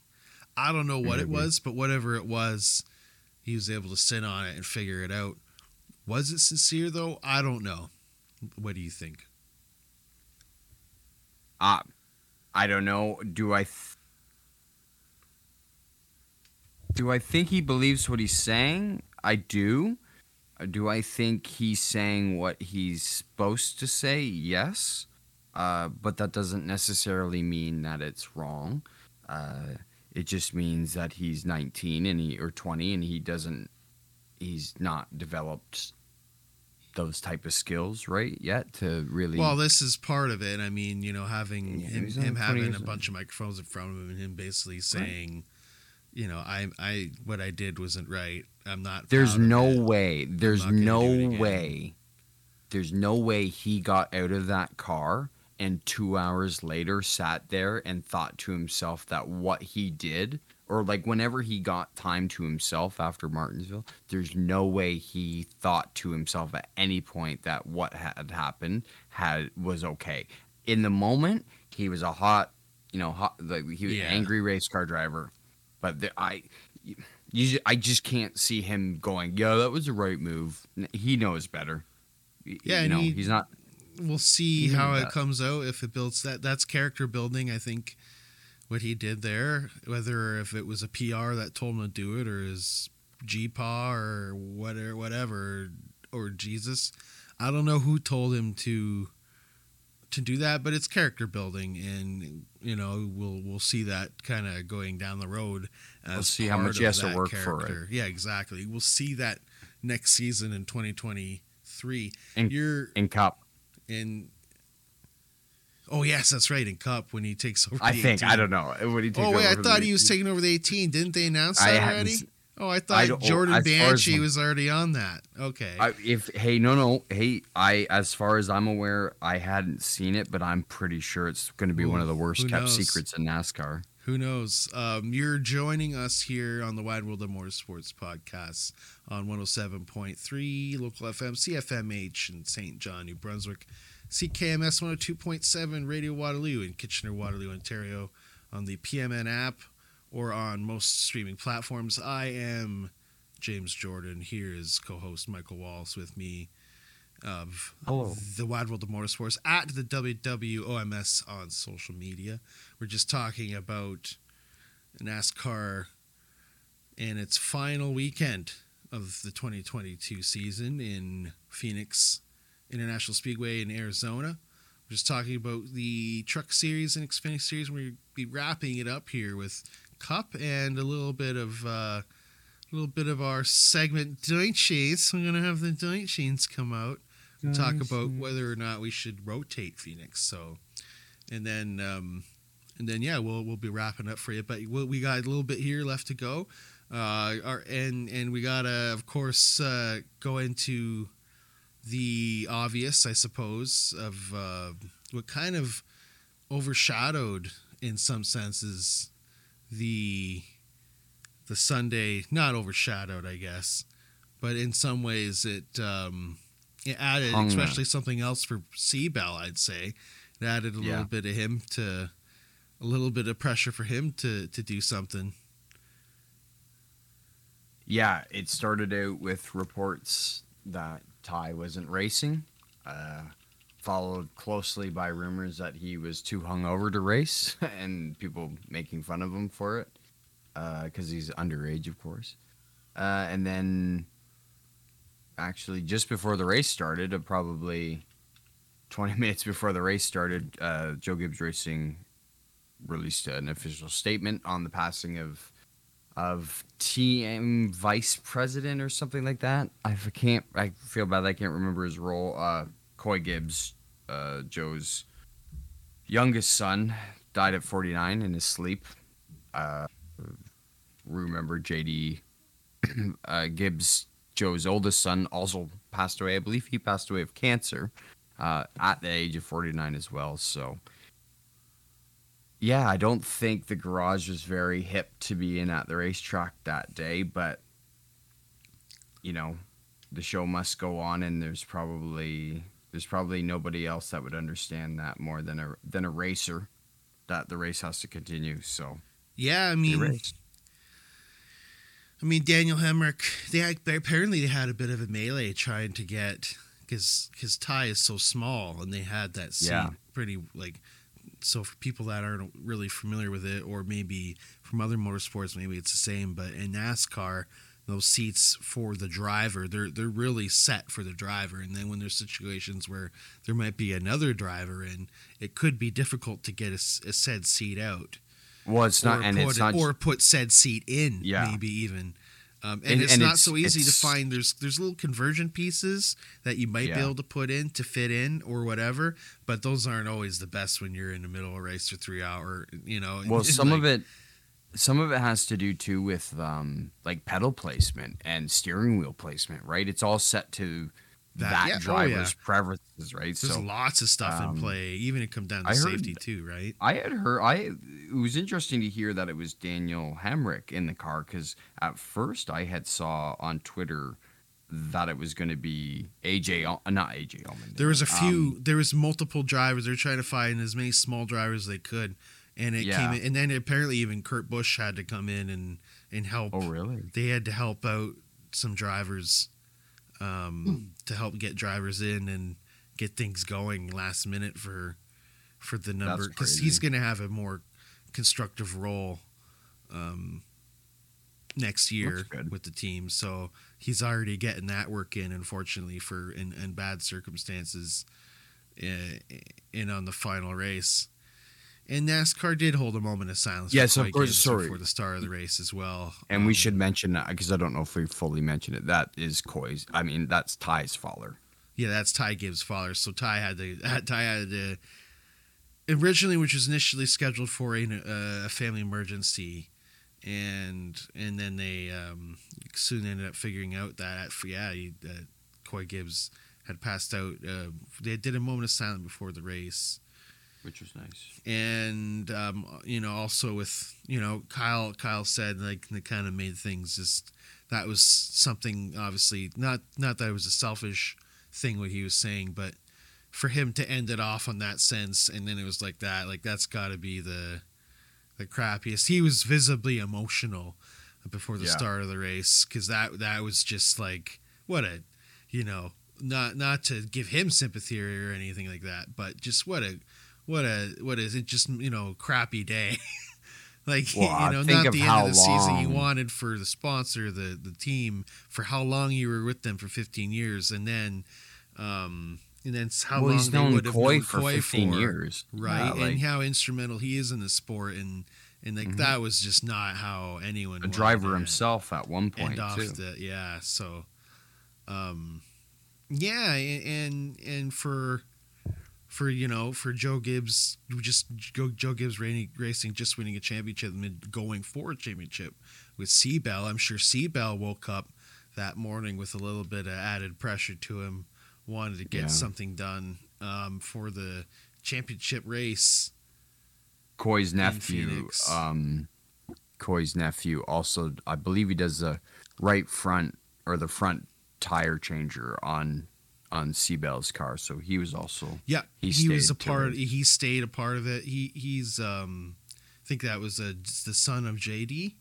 i don't know what it was but whatever it was he was able to sit on it and figure it out Was it sincere though? I don't know. What do you think? Uh, I don't know. Do I? Th- do I think he believes what he's saying? I do. Uh, Do I think he's saying what he's supposed to say? Yes. Uh, but that doesn't necessarily mean that it's wrong. Uh, it just means that he's 19 and he or 20 and he doesn't he's not developed those type of skills right yet to really Well, this is part of it. I mean, you know, having Yeah, him, him having a bunch of microphones in front of him and him basically saying, you know, I, I, what I did wasn't right. I'm not. There's no it." way. There's no do it again. way. There's no way he got out of that car and two hours later sat there and thought to himself that what he did, or like whenever he got time to himself after Martinsville, there's no way he thought to himself at any point that what had happened had was okay. In the moment, he was a hot, you know, hot, like he was Yeah. an angry race car driver. But the, I, you, I just can't see him going. Yeah, that was the right move. He knows better. Yeah, you know, he- he's not. We'll see how it that. comes out if it builds that. That's character building. I think what he did there, whether if it was a PR that told him to do it or his GPA or whatever, whatever, or Jesus, I don't know who told him to to do that, but it's character building, and you know we'll we'll see that kind of going down the road. As We'll see how much he has to work for it. Yeah, exactly. We'll see that next season in 2023. And- You're In Cup in. Oh yes, that's right. In Cup when he takes over. I the think. 18. I don't know. Do you think? Oh wait, I thought he was taking over the 18. Didn't they announce that haven't already? Oh, I I thought don't- Jordan Bianchi was already on that. Okay. I, if hey no no hey I as far as I'm aware I hadn't seen it but I'm pretty sure it's going to be one of the worst kept knows? secrets in NASCAR. Who knows? Um, you're joining us here on the Wide World of Motorsports podcast on 107.3 local FM, CFMH in St. John, New Brunswick, CKMS 102.7 Radio Waterloo in Kitchener, Waterloo, Ontario, on the PMN app or on most streaming platforms. I am James Jordan. Here is co host Michael Walls with me of Hello. the Wide World of Motorsports at the WWOMS on social media. We're just talking about NASCAR and its final weekend of the 2022 season in Phoenix International Speedway in Arizona. We're just talking about the Truck Series and Xfinity Series. We'll be wrapping it up here with Cup and a little bit of uh, a little bit of our segment Deutsches. We're gonna have the Deutsches come out and talk about whether or not we should rotate Phoenix. So, and then um, and then yeah, we'll we'll be wrapping up for you. But we we got a little bit here left to go. Uh, our, and and we gotta of course uh, go into the obvious, I suppose, of uh, what kind of overshadowed in some senses the the Sunday not overshadowed, I guess, but in some ways it um, it added, Hung especially something else for Seabell, I'd say. It added a Yeah. little bit of him to a little bit of pressure for him to to do something. Yeah, it started out with reports that Ty wasn't racing, uh, followed closely by rumors that he was too hungover to race, and people making fun of him for it because he's underage, of course. Uh, and then, actually, just before the race started, uh, probably 20 minutes before the race started, uh, Joe Gibbs Racing released an official statement on the passing of of TM vice president or something like that. I can't. I feel bad. I can't remember his role. Uh, Coy Gibbs, uh, Joe's youngest son, died at 49 in his sleep. Uh, remember JD uh, Gibbs, Joe's oldest son, also passed away. I believe he passed away of cancer uh, at the age of 49 as well. So yeah, I don't think the garage was very hip to be in at the racetrack that day, but you know, the show must go on, and there's probably there's probably nobody else that would understand that more than a than a racer that the race has to continue. So Yeah, I mean. I mean, Daniel Hemric. They, they apparently they had a bit of a melee trying to get because his tie is so small, and they had that seat Yeah. pretty like. So for people that aren't really familiar with it, or maybe from other motorsports, maybe it's the same. But in NASCAR, those seats for the driver, they're they're really set for the driver. And then when there's situations where there might be another driver in, it could be difficult to get a said seat out Well, it's not, or and put it's it- not. or put said seat in Yeah. maybe even um, and, And- it's and not it's- so easy to find. There's there's little conversion pieces that you might be able to put in to fit in or whatever but those aren't always the best when you're in the middle of a race for three hour you know? Well, some like- of it, some of it has to do too with um, like pedal placement and steering wheel placement, right? It's all set to That- that, yeah, oh, driver's yeah. preferences, right? So there's so lots of stuff um, in play even it come down to I heard- safety too right I had heard I it was interesting to hear that it was Daniel Hemric in the car because at first I had saw on Twitter that it was going to be AJ, uh, not AJ Allman. there was a few Um, there was multiple drivers they're trying to find as many small drivers as they could and it Yeah. came in, and then apparently even Kurt Busch had to come in and and help oh really? they had to help out some drivers um, to help get drivers in and get things going last minute for for the number because he's going to have a more constructive role um, next year with the team. So he's already getting that work in. Unfortunately, for in, in bad circumstances, uh, in on the final race. And NASCAR did hold a moment of silence. for Yes, of course, sorry. before the start of the race as well. And we Um, should mention that because I don't know if we fully mentioned it. That is Coy's. I mean, that's Ty's father. Yeah, that's Ty Gibbs' father. So Ty had to Ty had to originally, which was initially scheduled for a, uh, a family emergency, and and then they um, soon ended up figuring out that yeah, he, that Coy Gibbs had passed out. Uh, they did a moment of silence before the race, which was nice. and um, you know also with you know Kyle Kyle said like they kind of made things just that was something obviously not not that it was a selfish thing what he was saying but for him to end it off on that sense and then it was like that like that's got to be the the crappiest he was visibly emotional before the Yeah. start of the race because that that was just like what a you know not not to give him sympathy or anything like that but just what a what a what is it just you know crappy day like Well, you know not the end of the season you wanted for the sponsor the the team for how long you were with them for 15 years and then um and then how well, long he's they known would have Coy known for Coy 15 for, years, right Yeah, like, and how instrumental he is in the sport and and like Mhm. that was just not how anyone a driver himself at one point too. the yeah so um yeah and and for for you know for Joe Gibbs just Joe, Joe Gibbs racing, racing just winning a championship and going for a championship with Seabell I'm sure Seabell woke up that morning with a little bit of added pressure to him wanted to get Yeah. something done um, for the championship race Coy's nephew, um, Coy's nephew also, I believe he does the right front or the front tire changer on on Seabell's car. So he was also Yeah, He he, was a part. He stayed a part of it. He he's um, I think that was uh the son of JD.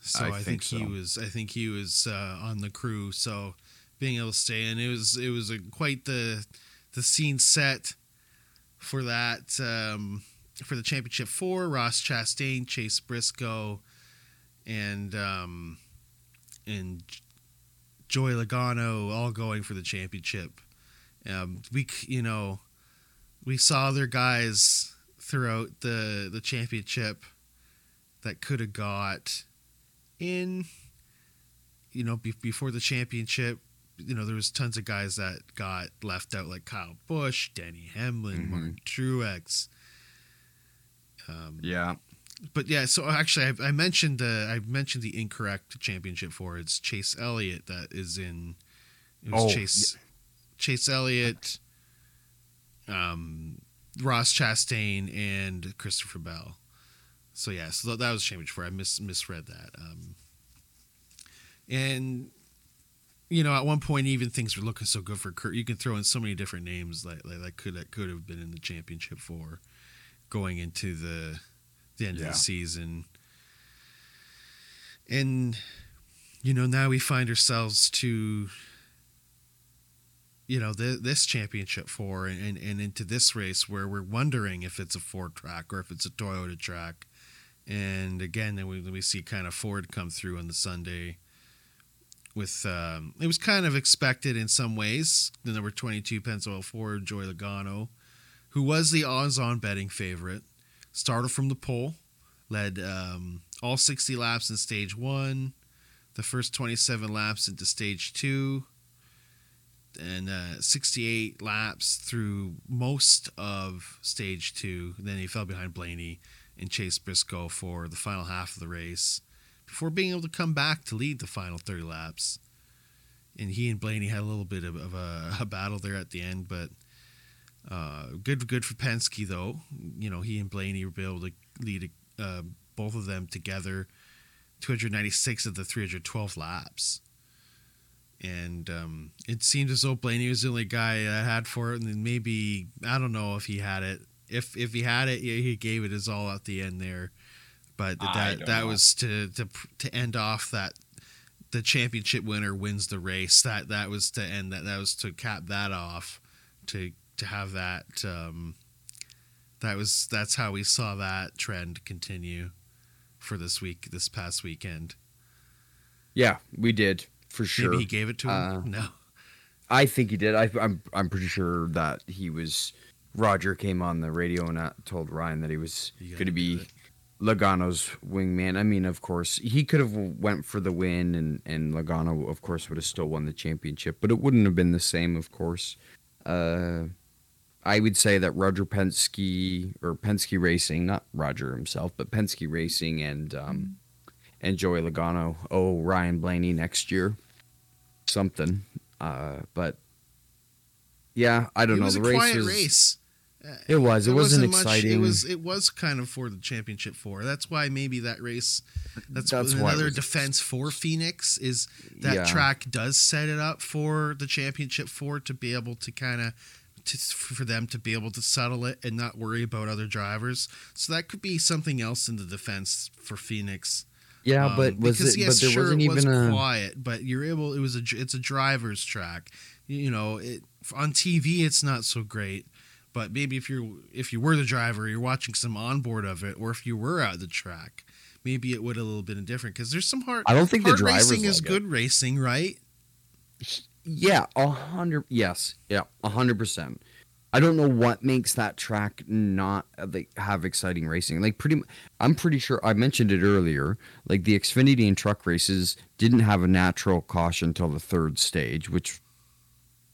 So I I, think, think he so. was. I think he was uh, on the crew. So being able to stay in, it was it was a, quite the the scene set for that um, for the championship four. Ross Chastain, Chase Briscoe, and um, and Joey Logano all going for the championship. Um, we, you know, we saw other guys throughout the the championship that could have got in. You know, be, before the championship, you know, there was tons of guys that got left out, like Kyle Busch, Denny Hamlin, Mhm. Mark Truex. Um, yeah. But yeah, so actually, I, I mentioned uh, I mentioned the incorrect championship for it's Chase Elliott that is in. It was Oh, Chase Chase Elliott, um, Ross Chastain, and Christopher Bell. So yeah, so that was a championship four. I mis- misread that. Um, and you know, at one point, even things were looking so good for Kurt. You can throw in so many different names like, like that could that could have been in the championship four, going into the the end of the season. And you know, now we find ourselves to, you know, th- this championship four and, and into this race where we're wondering if it's a Ford track or if it's a Toyota track. And again, then we, we see kind of Ford come through on the Sunday with, um, it was kind of expected in some ways. The number 22 Pennzoil Ford, Joey Logano, who was the odds on betting favorite, started from the pole, led um, all 60 laps in stage one the first 27 laps into stage two and uh, 68 laps through most of stage two. Then he fell behind Blaney and Chase Briscoe for the final half of the race before being able to come back to lead the final 30 laps. And he and Blaney had a little bit of, of a, a, battle there at the end, but uh, good good for Penske though. You know he and Blaney were able to lead uh, both of them together 296 of the 312 laps. And um, it seemed as though Blaney was the only guy that had for it, and then maybe I don't know if he had it. If if he had it, he gave it his all at the end there. But that that know. was to to to end off that the championship winner wins the race. That that was to end that that was to cap that off to to have that um, that was that's how we saw that trend continue for this week, this past weekend. Yeah, we did for sure. Maybe he gave it to him. Uh, no, I think he did. I, am I'm, I'm pretty sure that he was. Roger came on the radio and told Ryan that he was going to be Logano's wingman. I mean, of course, he could have went for the win, and and Logano, of course, would have still won the championship, but it wouldn't have been the same, of course. Uh, I would say that Roger Penske or Penske Racing, not Roger himself, but Penske Racing and um, and Joey Logano owe Ryan Blaney next year something. Uh, but yeah, I don't it know. Was the a race quiet was, race. It was. It, it wasn't, wasn't, exciting. Much, it was. It was kind of for the championship four. That's why maybe that race. That's, that's another defense for Phoenix is that yeah. track does set it up for the championship four to be able to kind of to, for them to be able to settle it and not worry about other drivers. So that could be something else in the defense for Phoenix. Yeah, um, but was because, it? Yes, but there sure, wasn't it even was a quiet. But you're able. It was a. It's a driver's track. You know, it on TV. It's not so great. But maybe if you're if you were the driver, you're watching some onboard of it, or if you were at the track, maybe it would a little bit different. Because there's some hard. I don't think hard the racing is good racing, right? Yeah, a hundred. Yes, yeah, a hundred percent. I don't know what makes that track not like have exciting racing. Like pretty, I'm pretty sure I mentioned it earlier. Like the Xfinity and truck races didn't have a natural caution until the third stage, which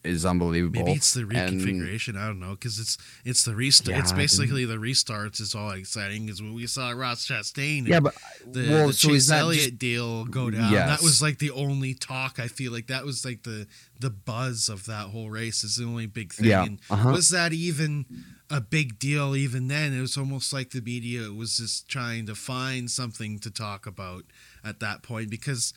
is unbelievable. Maybe it's the reconfiguration. And, I don't know because it's it's the restart. Yeah, it's basically the restarts is all exciting. Is when we saw Ross Chastain. Yeah, but the, well, the so Chase Elliott just, deal go down. Yes. That was like the only talk. I feel like that was like the the buzz of that whole race. Is the only big thing. Yeah. Uh-huh. was that even? a big deal even then it was almost like the media was just trying to find something to talk about at that point because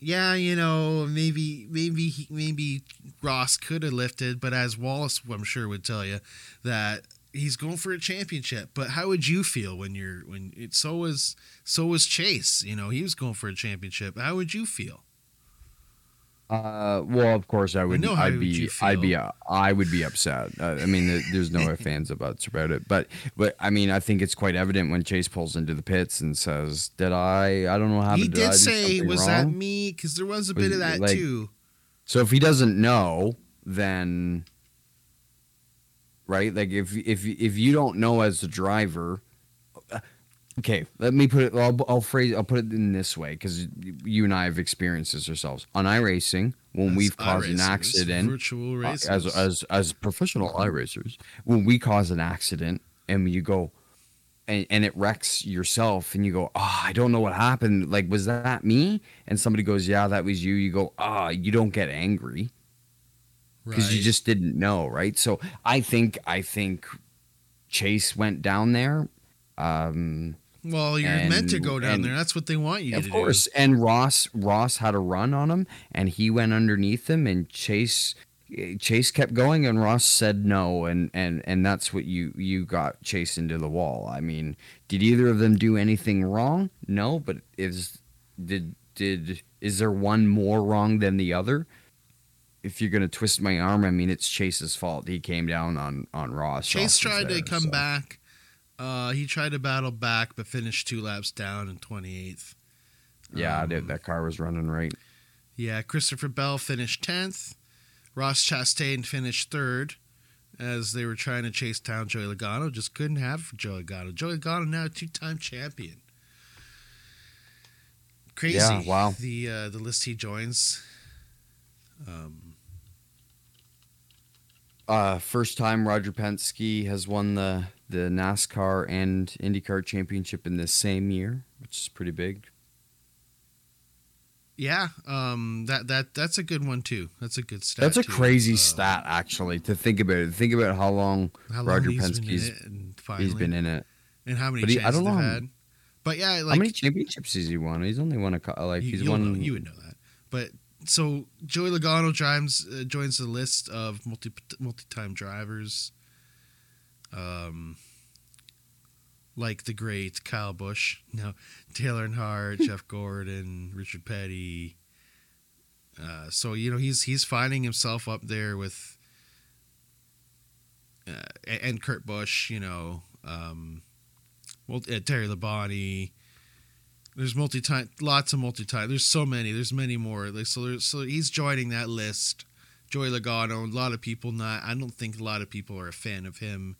yeah, you know, maybe maybe maybe Ross could have lifted, but as Wallace, I'm sure would tell you that he's going for a championship. But how would you feel when you're when it so was so was Chase? You know, he was going for a championship. How would you feel? Uh, well, of course I would. I I'd be. I'd be. Uh, I would be upset. Uh, I mean, there's no fans about about it. But, but I mean, I think it's quite evident when Chase pulls into the pits and says, "Did I? I don't know how." To." He did, did say, "Was wrong? that me?" Because there was a bit of that like, too. So if he doesn't know, then right, like if if if you don't know as the driver, Okay, let me put it. I'll, I'll phrase. I'll put it in this way because you and I have experienced this ourselves on iRacing when as we've caused an accident. Virtual racers. Uh, as as as professional iRacers, when we cause an accident and you go, and, and it wrecks yourself, and you go, oh, I don't know what happened. Like, was that me? And somebody goes, Yeah, that was you. You go, Ah, oh, you don't get angry because right. you just didn't know, right? So I think I think Chase went down there. Um, well, you're and, meant to go down and, there. That's what they want you of to do. Of course. And Ross Ross had a run on him and he went underneath him and Chase Chase kept going and Ross said no and and and that's what you you got Chase into the wall. I mean, did either of them do anything wrong? No, but is did did is there one more wrong than the other? If you're gonna twist my arm, I mean it's Chase's fault. He came down on on Ross. Chase Ross tried to come so. back. Uh, he tried to battle back, but finished two laps down in 28th. Yeah, Um, dude, that car was running right. Yeah, Christopher Bell finished 10th. Ross Chastain finished third as they were trying to chase down Joey Logano. Just couldn't have Joey Logano. Joey Logano now a two-time champion. Crazy. Yeah, wow. The uh, the list he joins. Um, Uh, first time Roger Penske has won the the NASCAR and IndyCar championship in the same year, which is pretty big. yeah, um, that that that's a good one too. That's a good stat. That's a too. crazy Uh, stat, actually, to think about it. Think about how long How long Roger he's been in it finally, he's been in it. and how many But he- I don't know. had. But yeah, how many championships has he won? He's only won a like you, he's won. know, you would know that. But so Joey Logano joins uh, joins the list of multi multi time drivers. Um, like the great Kyle Busch, no Taylor and Hart, Jeff Gordon, Richard Petty. Uh, so you know he's he's finding himself up there with, uh, and Kurt Busch, you know, um, well, uh, Terry Labonte. There's multi time, lots of multi time. There's so many. There's many more. Like so, there's, so he's joining that list. Joey Logano. A lot of people not. I don't think a lot of people are a fan of him.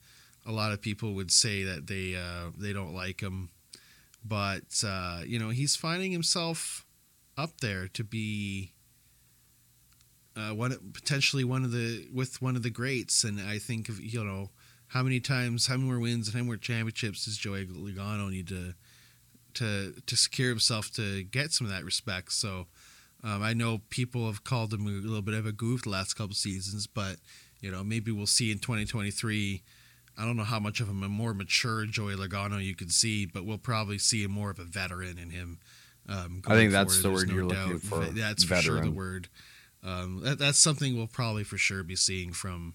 A lot of people would say that they uh, they don't like him, but uh, you know he's finding himself up there to be uh, one potentially one of the with one of the greats. And I think of you know how many times, how many more wins, and how many more championships does Joey Logano need to to to secure himself to get some of that respect. So um, I know people have called him a little bit of a goof the last couple seasons, but you know maybe we'll see in 2023. I don't know how much of a more mature Joey Logano you could see, but we'll probably see more of a veteran in him. Um, I think that's forward. the There's word you're looking for, That's for sure the word. Um, that, that's something we'll probably for sure be seeing from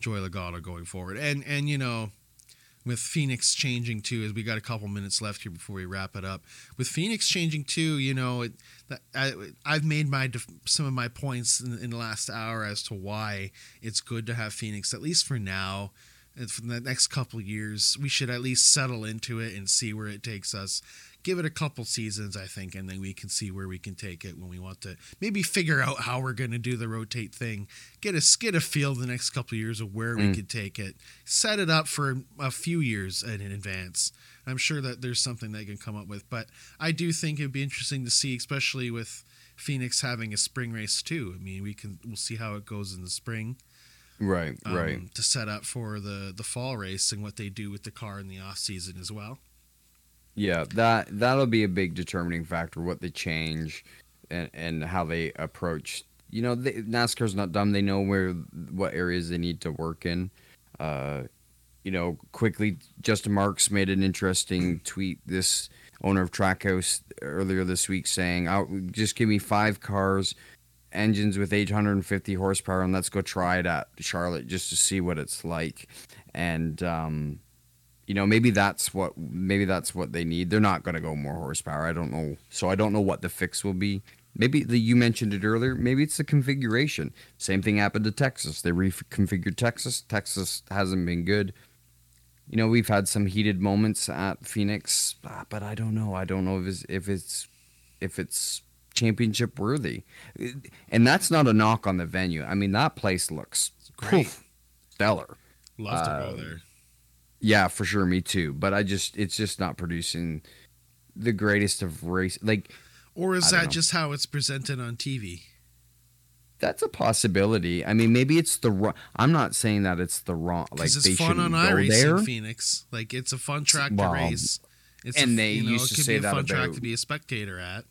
Joey Logano going forward. And and you know, with Phoenix changing too, as we got a couple minutes left here before we wrap it up. With Phoenix changing too, you know, it, that, I, I've made my some of my points in, in the last hour as to why it's good to have Phoenix at least for now. For the next couple years, we should at least settle into it and see where it takes us. Give it a couple seasons, I think, and then we can see where we can take it when we want to. Maybe figure out how we're going to do the rotate thing. Get a skid a feel the next couple of years of where we Mm. could take it. Set it up for a few years in advance. I'm sure that there's something they can come up with, but I do think it'd be interesting to see, especially with Phoenix having a spring race too. I mean, we can we'll see how it goes in the spring Right, um, right. to set up for the the fall race and what they do with the car in the off season as well. Yeah, that that'll be a big determining factor what they change and and how they approach. You know, they, NASCAR's not dumb. They know where what areas they need to work in. Uh, you know, quickly, Justin Marks made an interesting tweet. This owner of Trackhouse earlier this week saying, "I'll just give me five cars, engines with 850 horsepower, and let's go try it at Charlotte just to see what it's like." And um, you know maybe that's what maybe that's what they need. They're not going to go more horsepower. I don't know. So i don't know what the fix will be. Maybe the, you mentioned it earlier maybe it's the configuration. Same thing happened to texas. They reconfigured texas. Texas hasn't been good. You know we've had some heated moments at phoenix but i don't know. I don't know if it's if it's if it's championship worthy and that's not a knock on the venue i mean that place looks Great. stellar Love to go Um, there. yeah, for sure, me too. But I just it's just not producing the greatest of race. Like Or is that know. just how it's presented on TV? that's a possibility. I mean, maybe it's the wrong. I'm not saying that it's the wrong. Like Because they it's fun on iRacing. Phoenix. Like it's a fun track Well, to race. It's and a, they you know, used it to could say be a fun track to be a spectator at.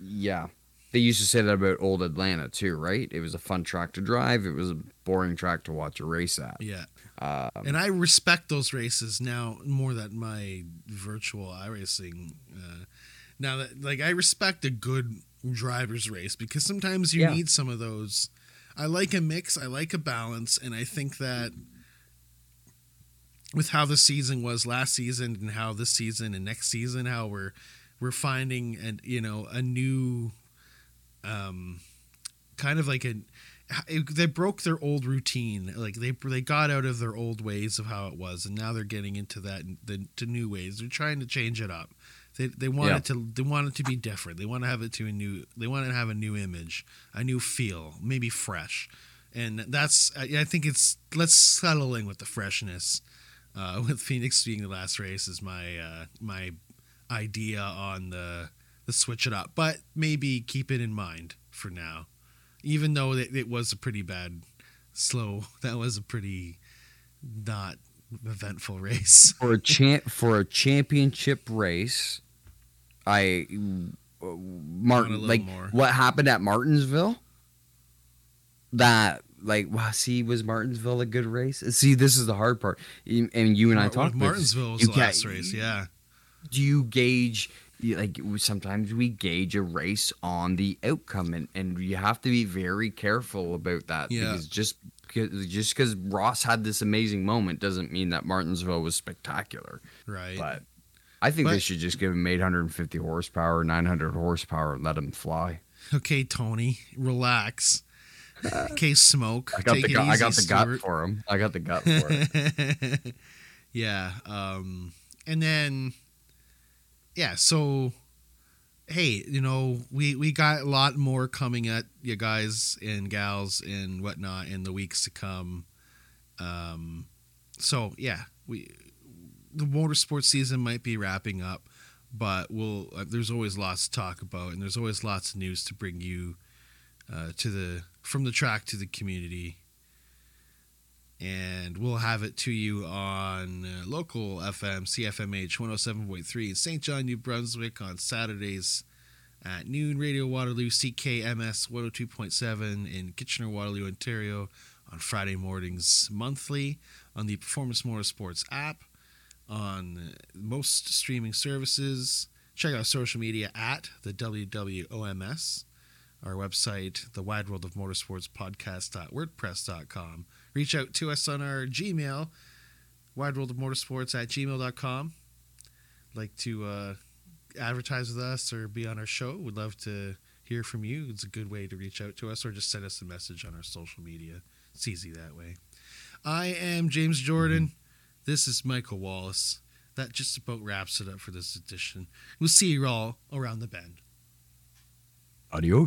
Yeah, they used to say that about old Atlanta too, right? It was a fun track to drive. It was a boring track to watch a race at. Yeah. Uh, and I respect those races now more than my virtual iRacing. Uh, now that like I respect a good driver's race because sometimes you Yeah. need some of those. I like a mix. I like a balance, and I think that with how the season was last season and how this season and next season, how we're we're finding and you know a new um kind of like a they broke their old routine. Like they they got out of their old ways of how it was and now they're getting into that the to new ways. They're trying to change it up. They they want Yeah. it to they want it to be different. They want to have it to a new they want to have a new image a new feel maybe fresh. And that's i, I think it's let's settle in with the freshness. Uh, with phoenix being the last race is my uh, my idea on the the switch it up, but maybe keep it in mind for now. Even though it, it was a pretty bad, slow. That was a pretty not eventful race. for a champ for a championship race, I Martin like more. what happened at Martinsville. That like wow, see was Martinsville a good race? See, this is the hard part, and you and I Mar- talked. Martinsville was You the last race. Yeah, Do you gauge? Like sometimes we gauge a race on the outcome, and, and you have to be very careful about that. Yeah. Because just because just because Ross had this amazing moment doesn't mean that Martinsville was spectacular. right. But I think they should just give him 850 horsepower, 900 horsepower, and let him fly. okay, Tony, relax. Okay, smoke. I got Take the it gut, I got the gut for him. I got the gut for it. yeah. Um, and then, yeah. So, hey, you know, we we got a lot more coming at you guys and gals and whatnot in the weeks to come. Um, so yeah, we the motorsports season might be wrapping up, but we'll uh, there's always lots to talk about, and there's always lots of news to bring you uh, to the from the track to the community and we'll have it to you on uh, local FM CFMH 107.3 in St. John, New Brunswick on Saturdays at noon. Radio Waterloo CKMS 102.7 in Kitchener, Waterloo, Ontario on Friday mornings monthly on the Performance Motorsports app on uh, most streaming services. Check out social media at the WWOMS, our website, the Wide World of Motorsports podcast.wordpress.com reach out to us on our Gmail, wide world of motorsports at gmail.com. Like to uh, advertise with us or be on our show, we'd love to hear from you. It's a good way to reach out to us or just send us a message on our social media. It's easy that way. I am James Jordan. This is Michael Wallace. That just about wraps it up for this edition. We'll see you all around the bend. Adios.